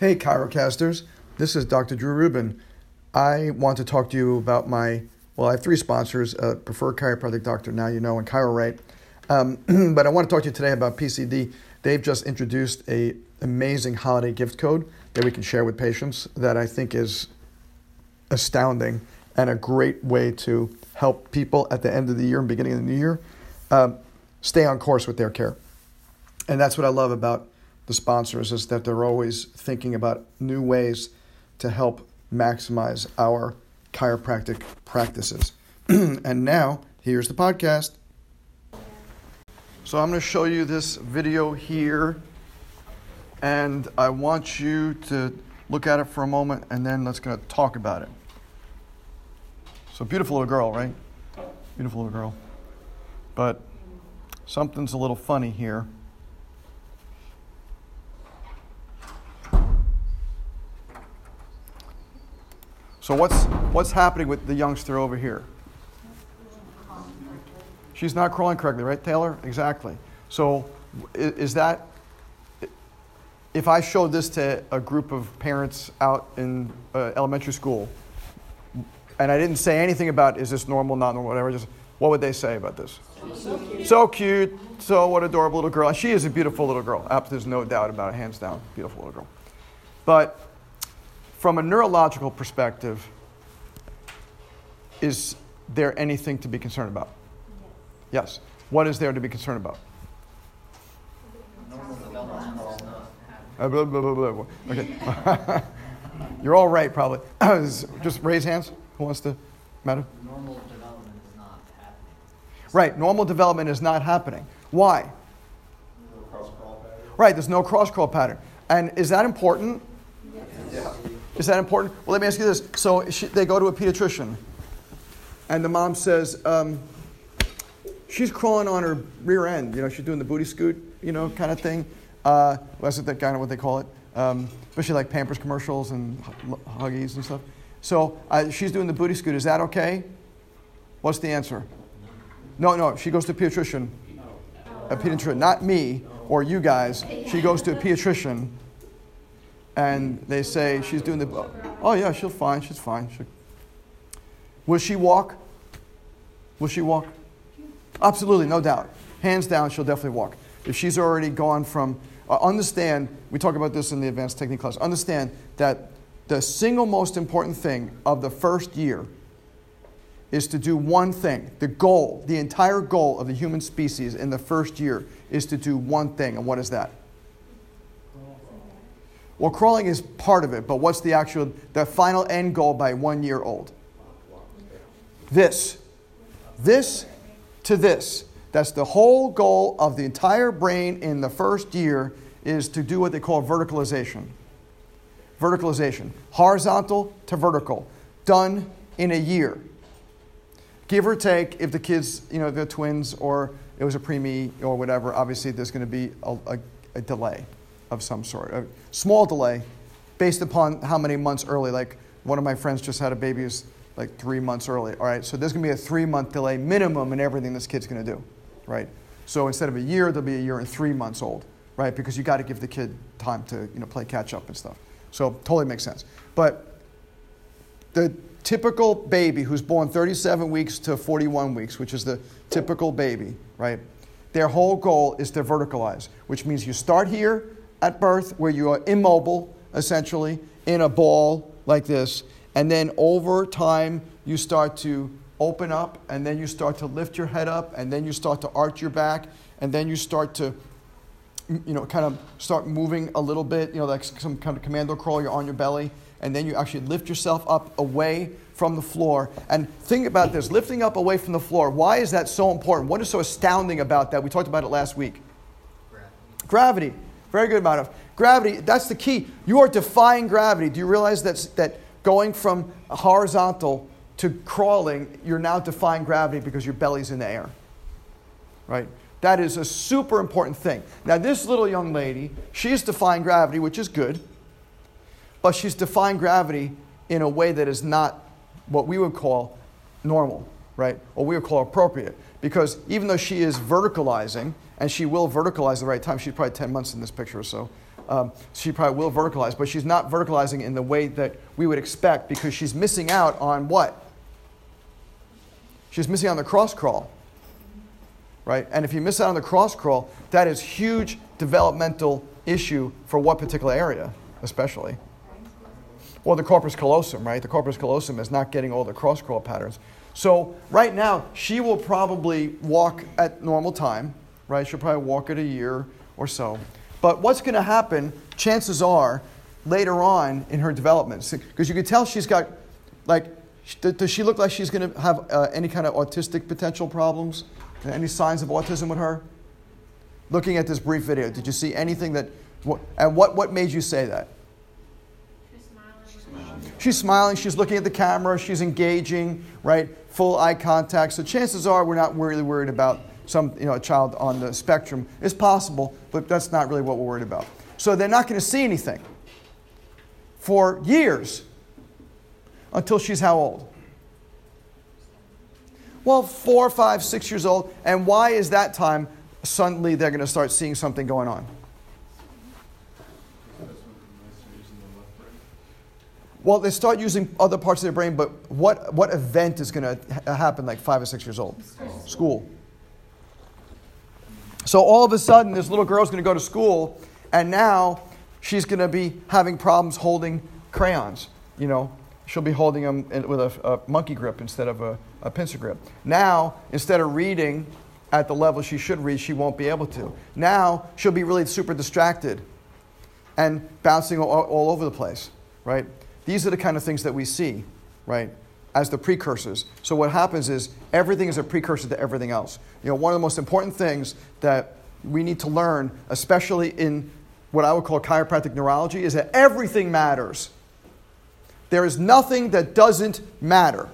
Hey, Chirocasters. This is Dr. Drew Rubin. I want to talk to you about my, well, I have three sponsors uh, Preferred Chiropractic Doctor, now you know, and ChiroRate. Um, but I want to talk to you today about PCD. They've just introduced a amazing holiday gift code that we can share with patients that I think is astounding and a great way to help people at the end of the year and beginning of the new year um, stay on course with their care. And that's what I love about the sponsors is that they're always thinking about new ways to help maximize our chiropractic practices. and now, here's the podcast. So I'm going to show you this video here, and I want you to look at it for a moment, and then let's going to talk about it. So beautiful little girl, right? Beautiful little girl. But something's a little funny here. So what's what's happening with the youngster over here? She's not crawling correctly, right, Taylor? Exactly. So is that if I showed this to a group of parents out in uh, elementary school, and I didn't say anything about is this normal, not normal, whatever, just what would they say about this? So cute. So cute. So what adorable little girl. She is a beautiful little girl. There's no doubt about it, hands down. Beautiful little girl. But from a neurological perspective, is there anything to be concerned about? Yes. What is there to be concerned about? Uh, blah, blah, blah, okay. You're all right, probably. Just raise hands. Who wants to? Madam? Normal development is not happening. Right. Normal development is not happening. Why? No cross crawl pattern. Right. There's no cross crawl pattern. And is that important? Yes. Yeah. Is that important? Well, let me ask you this. So she, they go to a pediatrician, and the mom says, um, she's crawling on her rear end. You know, she's doing the booty scoot, you know, kind of thing. Uh, well, that's that kind of what they call it. Um, especially like Pampers commercials and Huggies and stuff. So uh, she's doing the booty scoot. Is that okay? What's the answer? No, no. She goes to a pediatrician. A pediatrician, not me or you guys. She goes to a pediatrician and they say she's doing the, oh yeah, she'll fine, she's fine. She'll, will she walk? Will she walk? Absolutely, no doubt. Hands down, she'll definitely walk. If she's already gone from, uh, understand, we talk about this in the advanced technique class, understand that the single most important thing of the first year is to do one thing. The goal, the entire goal of the human species in the first year is to do one thing. And what is that? Well, crawling is part of it, but what's the actual, the final end goal by one year old? This. This to this. That's the whole goal of the entire brain in the first year is to do what they call verticalization. Verticalization. Horizontal to vertical. Done in a year. Give or take, if the kids, you know, they're twins or it was a preemie or whatever, obviously there's going to be a, a, a delay of some sort, a small delay based upon how many months early. Like one of my friends just had a baby who's like three months early. All right, so there's to be a three month delay minimum in everything this kid's to do, right? So instead of a year, there'll be a year and three months old, right? Because you got to give the kid time to you know play catch up and stuff. So totally makes sense. But the typical baby who's born 37 weeks to 41 weeks, which is the typical baby, right? Their whole goal is to verticalize, which means you start here at birth where you are immobile, essentially, in a ball like this. And then over time, you start to open up, and then you start to lift your head up, and then you start to arch your back, and then you start to, you know, kind of start moving a little bit, you know, like some kind of commando crawl, you're on your belly, and then you actually lift yourself up away from the floor. And think about this lifting up away from the floor. Why is that so important? What is so astounding about that? We talked about it last week. Gravity. Gravity. Very good amount of gravity. That's the key. You are defying gravity. Do you realize that's, that going from horizontal to crawling, you're now defying gravity because your belly's in the air? Right? That is a super important thing. Now, this little young lady, she's defying gravity, which is good, but she's defying gravity in a way that is not what we would call normal, right? Or we would call appropriate. Because even though she is verticalizing, and she will verticalize the right time. She's probably 10 months in this picture or so. um, she probably will verticalize, but she's not verticalizing in the way that we would expect because she's missing out on what? She's missing out on the cross crawl, right? And if you miss out on the cross crawl, that is huge developmental issue for what particular area, especially. Well, the corpus callosum, right? The corpus callosum is not getting all the cross crawl patterns. So right now, she will probably walk at normal time, right? She'll probably walk at a year or so. But what's going to happen, chances are, later on in her development, because you can tell she's got, like, does she look like she's going to have uh, any kind of autistic potential problems? Any signs of autism with her? Looking at this brief video, did you see anything that, and what, what made you say that? She's smiling, she's looking at the camera, she's engaging, right? Full eye contact. So chances are we're not really worried about some you know, a child on the spectrum. It's possible, but that's not really what we're worried about. So they're not going to see anything for years until she's how old? Well, four, five, six years old. And why is that time suddenly they're going to start seeing something going on? Well, they start using other parts of their brain, but what, what event is going to ha- happen like five or six years old? School. school. So all of a sudden, this little girl's going to go to school, and now she's going to be having problems holding crayons. You know, she'll be holding them with a, a monkey grip instead of a, a pincer grip. Now, instead of reading at the level she should read, she won't be able to. Now, she'll be really super distracted and bouncing all, all over the place, right? These are the kind of things that we see, right, as the precursors. So what happens is everything is a precursor to everything else. You know, one of the most important things that we need to learn, especially in what I would call chiropractic neurology, is that everything matters. There is nothing that doesn't matter.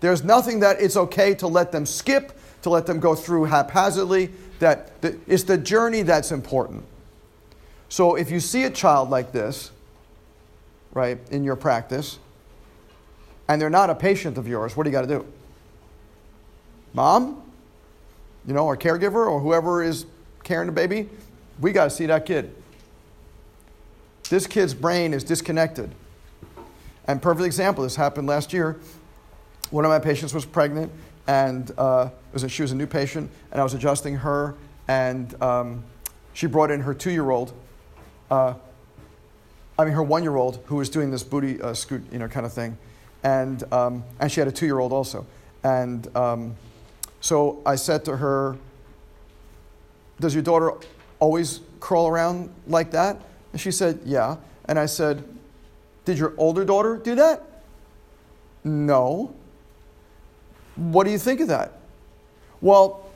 There's nothing that it's okay to let them skip, to let them go through haphazardly. That it's the journey that's important. So if you see a child like this, right, in your practice, and they're not a patient of yours, what do you got to do? Mom, you know, or caregiver, or whoever is carrying the baby, we got to see that kid. This kid's brain is disconnected. And perfect example, this happened last year. One of my patients was pregnant, and uh, was a, she was a new patient, and I was adjusting her, and um, she brought in her two-year-old uh, I mean, her one year old who was doing this booty uh, scoot, you know, kind of thing. And, um, and she had a two year old also. And um, so I said to her, Does your daughter always crawl around like that? And she said, Yeah. And I said, Did your older daughter do that? No. What do you think of that? Well,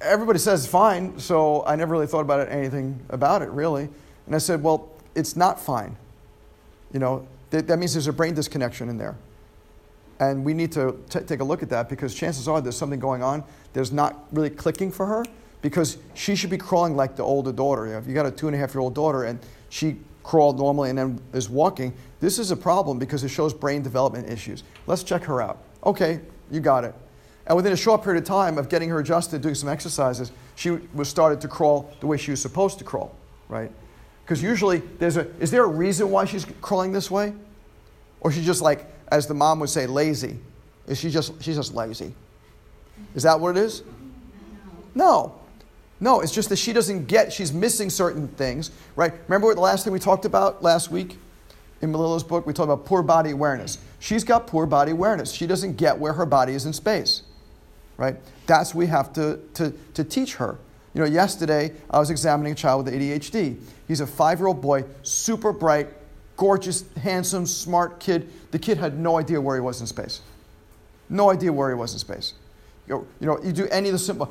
everybody says fine, so I never really thought about it, anything about it, really. And I said, Well, it's not fine. You know, that, that means there's a brain disconnection in there. And we need to t- take a look at that because chances are there's something going on that's not really clicking for her because she should be crawling like the older daughter. You know, if you got a two and a half year old daughter and she crawled normally and then is walking, this is a problem because it shows brain development issues. Let's check her out. Okay, you got it. And within a short period of time of getting her adjusted, doing some exercises, she was started to crawl the way she was supposed to crawl, right? Because usually there's a, is there a reason why she's crawling this way? Or she's just like, as the mom would say, lazy? Is she just, she's just lazy? Is that what it is? No. No, it's just that she doesn't get, she's missing certain things, right? Remember what the last thing we talked about last week in Melillo's book? We talked about poor body awareness. She's got poor body awareness. She doesn't get where her body is in space, right? That's we have to, to, to teach her. You know, yesterday I was examining a child with ADHD. He's a five year old boy, super bright, gorgeous, handsome, smart kid. The kid had no idea where he was in space. No idea where he was in space. You know, you, do any of the simple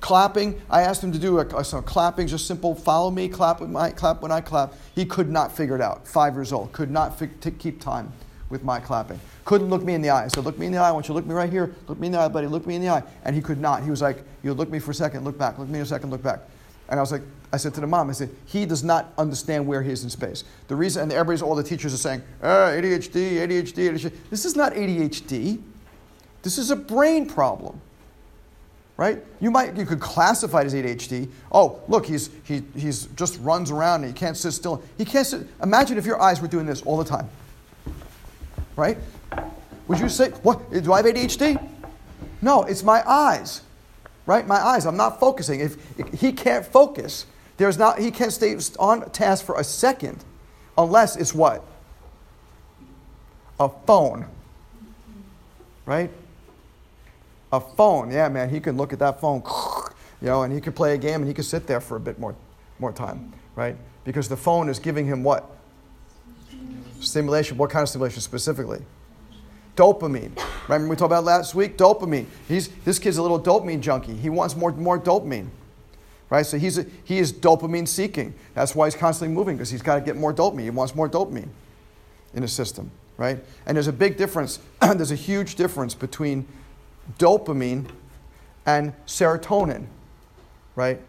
clapping. I asked him to do a, some clapping, just simple follow me, clap when I clap when I clap. He could not figure it out. Five years old, could not fi- keep time with my clapping. Couldn't look me in the eye. I said, Look me in the eye. I want you to look me right here. Look me in the eye, buddy. Look me in the eye. And he could not. He was like, You look me for a second, look back. Look me in a second, look back. And I was like, I said to the mom, I said, he does not understand where he is in space. The reason, and everybody's, all the teachers are saying, ah, ADHD, ADHD, ADHD. This is not ADHD. This is a brain problem. right? You might you could classify it as ADHD. Oh, look, he's he he's just runs around and he can't sit still. He can't sit. Imagine if your eyes were doing this all the time, right? Would you say, "What? Do I have ADHD?" No, it's my eyes, right? My eyes. I'm not focusing. If, if he can't focus, there's not. He can't stay on task for a second, unless it's what? A phone, right? a phone. Yeah, man, he can look at that phone, you know, and he can play a game and he can sit there for a bit more, more time, right? Because the phone is giving him what? Stimulation. What kind of stimulation specifically? Dopamine. Remember we talked about last week? Dopamine. He's, this kid's a little dopamine junkie. He wants more, more dopamine. Right? So he's a, he is dopamine seeking. That's why he's constantly moving, because he's got to get more dopamine. He wants more dopamine in his system. Right? And there's a big difference, there's a huge difference between dopamine and serotonin, right?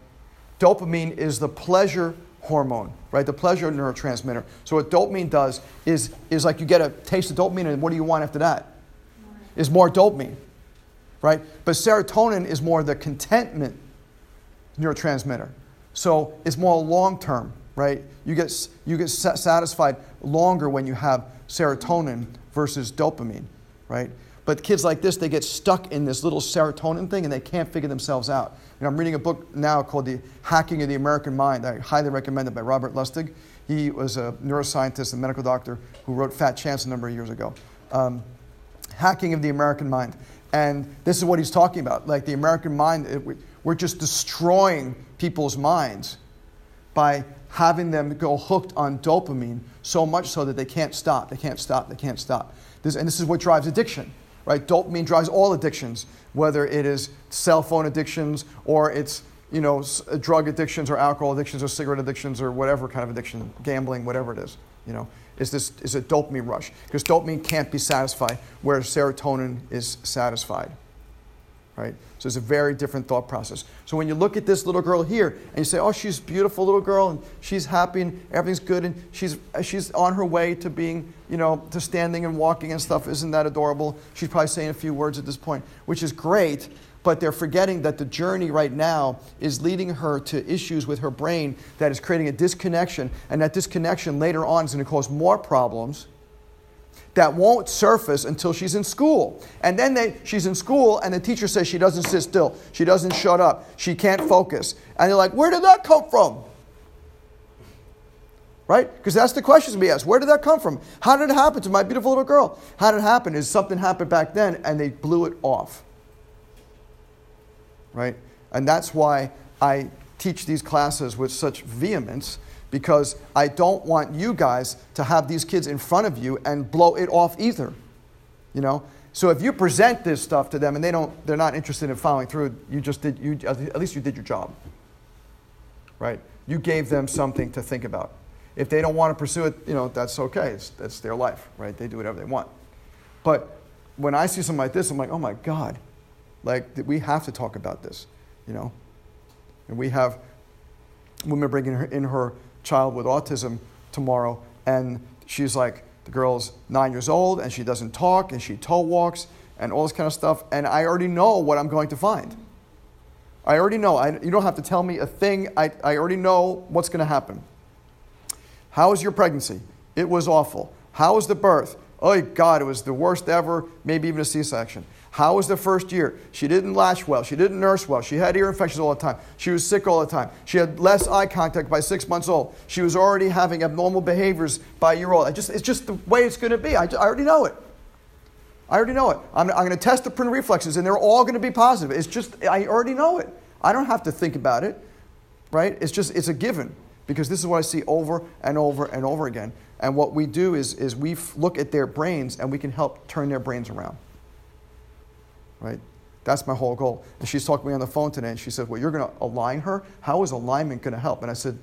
Dopamine is the pleasure hormone, right? The pleasure neurotransmitter. So what dopamine does is, is like you get a taste of dopamine, and what do you want after that? Is more dopamine, right? But serotonin is more the contentment neurotransmitter. So it's more long term, right? You get, you get satisfied longer when you have serotonin versus dopamine, right? But kids like this, they get stuck in this little serotonin thing and they can't figure themselves out. And I'm reading a book now called The Hacking of the American Mind. I highly recommend it by Robert Lustig. He was a neuroscientist and medical doctor who wrote Fat Chance a number of years ago. Um, hacking of the American Mind. And this is what he's talking about. Like the American mind, it, we're just destroying people's minds by having them go hooked on dopamine so much so that they can't stop, they can't stop, they can't stop. This, and this is what drives addiction right? Dopamine drives all addictions, whether it is cell phone addictions or it's you know drug addictions or alcohol addictions or cigarette addictions or whatever kind of addiction, gambling, whatever it is. You know, is this is a dopamine rush because dopamine can't be satisfied where serotonin is satisfied right? So it's a very different thought process. So when you look at this little girl here and you say, oh, she's beautiful little girl and she's happy and everything's good and she's, she's on her way to being, you know, to standing and walking and stuff, isn't that adorable? She's probably saying a few words at this point, which is great, but they're forgetting that the journey right now is leading her to issues with her brain that is creating a disconnection, and that disconnection later on is going to cause more problems that won't surface until she's in school. And then they, she's in school, and the teacher says she doesn't sit still, she doesn't shut up, she can't focus. And you're like, where did that come from? Right? Because that's the questions we ask. Where did that come from? How did it happen to my beautiful little girl? How did it happen? Is something happened back then and they blew it off? Right? And that's why I teach these classes with such vehemence because I don't want you guys to have these kids in front of you and blow it off either. You know? So if you present this stuff to them and they don't, they're not interested in following through, you just did, you, at least you did your job. Right? You gave them something to think about. If they don't want to pursue it, you know, that's okay. It's, that's their life, right? They do whatever they want. But when I see something like this, I'm like, oh my God, like we have to talk about this, you know? And we have women bringing her in her child with autism tomorrow, and she's like, the girl's nine years old, and she doesn't talk, and she toe walks, and all this kind of stuff, and I already know what I'm going to find. I already know. I, you don't have to tell me a thing. I, I already know what's going to happen. How was your pregnancy? It was awful. How was the birth? Oh, God, it was the worst ever, maybe even a C section. How was the first year? She didn't latch well. She didn't nurse well. She had ear infections all the time. She was sick all the time. She had less eye contact by six months old. She was already having abnormal behaviors by a year old. just, it's just the way it's going to be. I, I already know it. I already know it. I'm, I'm going to test the print reflexes, and they're all going to be positive. It's just, I already know it. I don't have to think about it, right? It's just, it's a given because this is what I see over and over and over again. And what we do is, is we look at their brains and we can help turn their brains around right? That's my whole goal. And she's talking to me on the phone today, and she said, "Well, you're going to align her. How is alignment going to help?" And I said,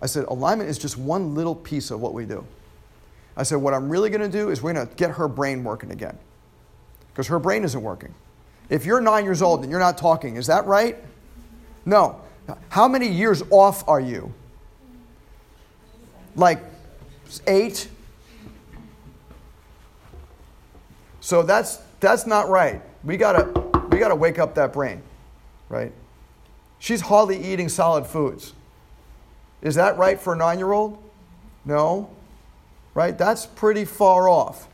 "I said alignment is just one little piece of what we do." I said, "What I'm really going to do is we're going to get her brain working again, because her brain isn't working. If you're nine years old and you're not talking, is that right? No. How many years off are you? Like eight. So that's that's not right. We gotta, we gotta wake up that brain, right? She's hardly eating solid foods. Is that right for a nine year old? No, right? That's pretty far off,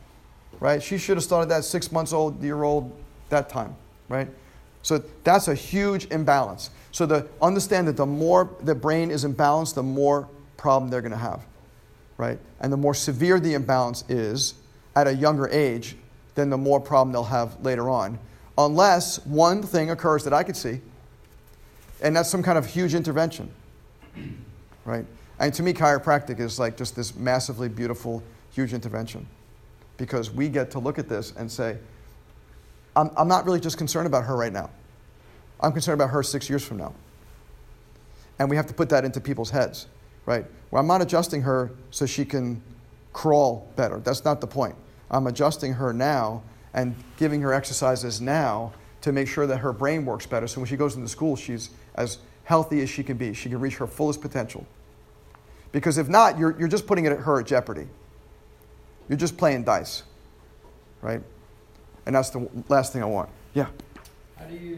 right? She should have started that six months old, year old that time, right? So that's a huge imbalance. So the, understand that the more the brain is imbalanced, the more problem they're going to have, right? And the more severe the imbalance is at a younger age, then the more problem they'll have later on. Unless one thing occurs that I could see, and that's some kind of huge intervention, right? And to me, chiropractic is like just this massively beautiful, huge intervention because we get to look at this and say, I'm, I'm not really just concerned about her right now. I'm concerned about her six years from now. And we have to put that into people's heads, right? Well, I'm not adjusting her so she can crawl better. That's not the point. I'm adjusting her now and giving her exercises now to make sure that her brain works better. So when she goes into school, she's as healthy as she can be. She can reach her fullest potential. Because if not, you're, you're just putting it at her at jeopardy. You're just playing dice, right? And that's the last thing I want. Yeah. How do you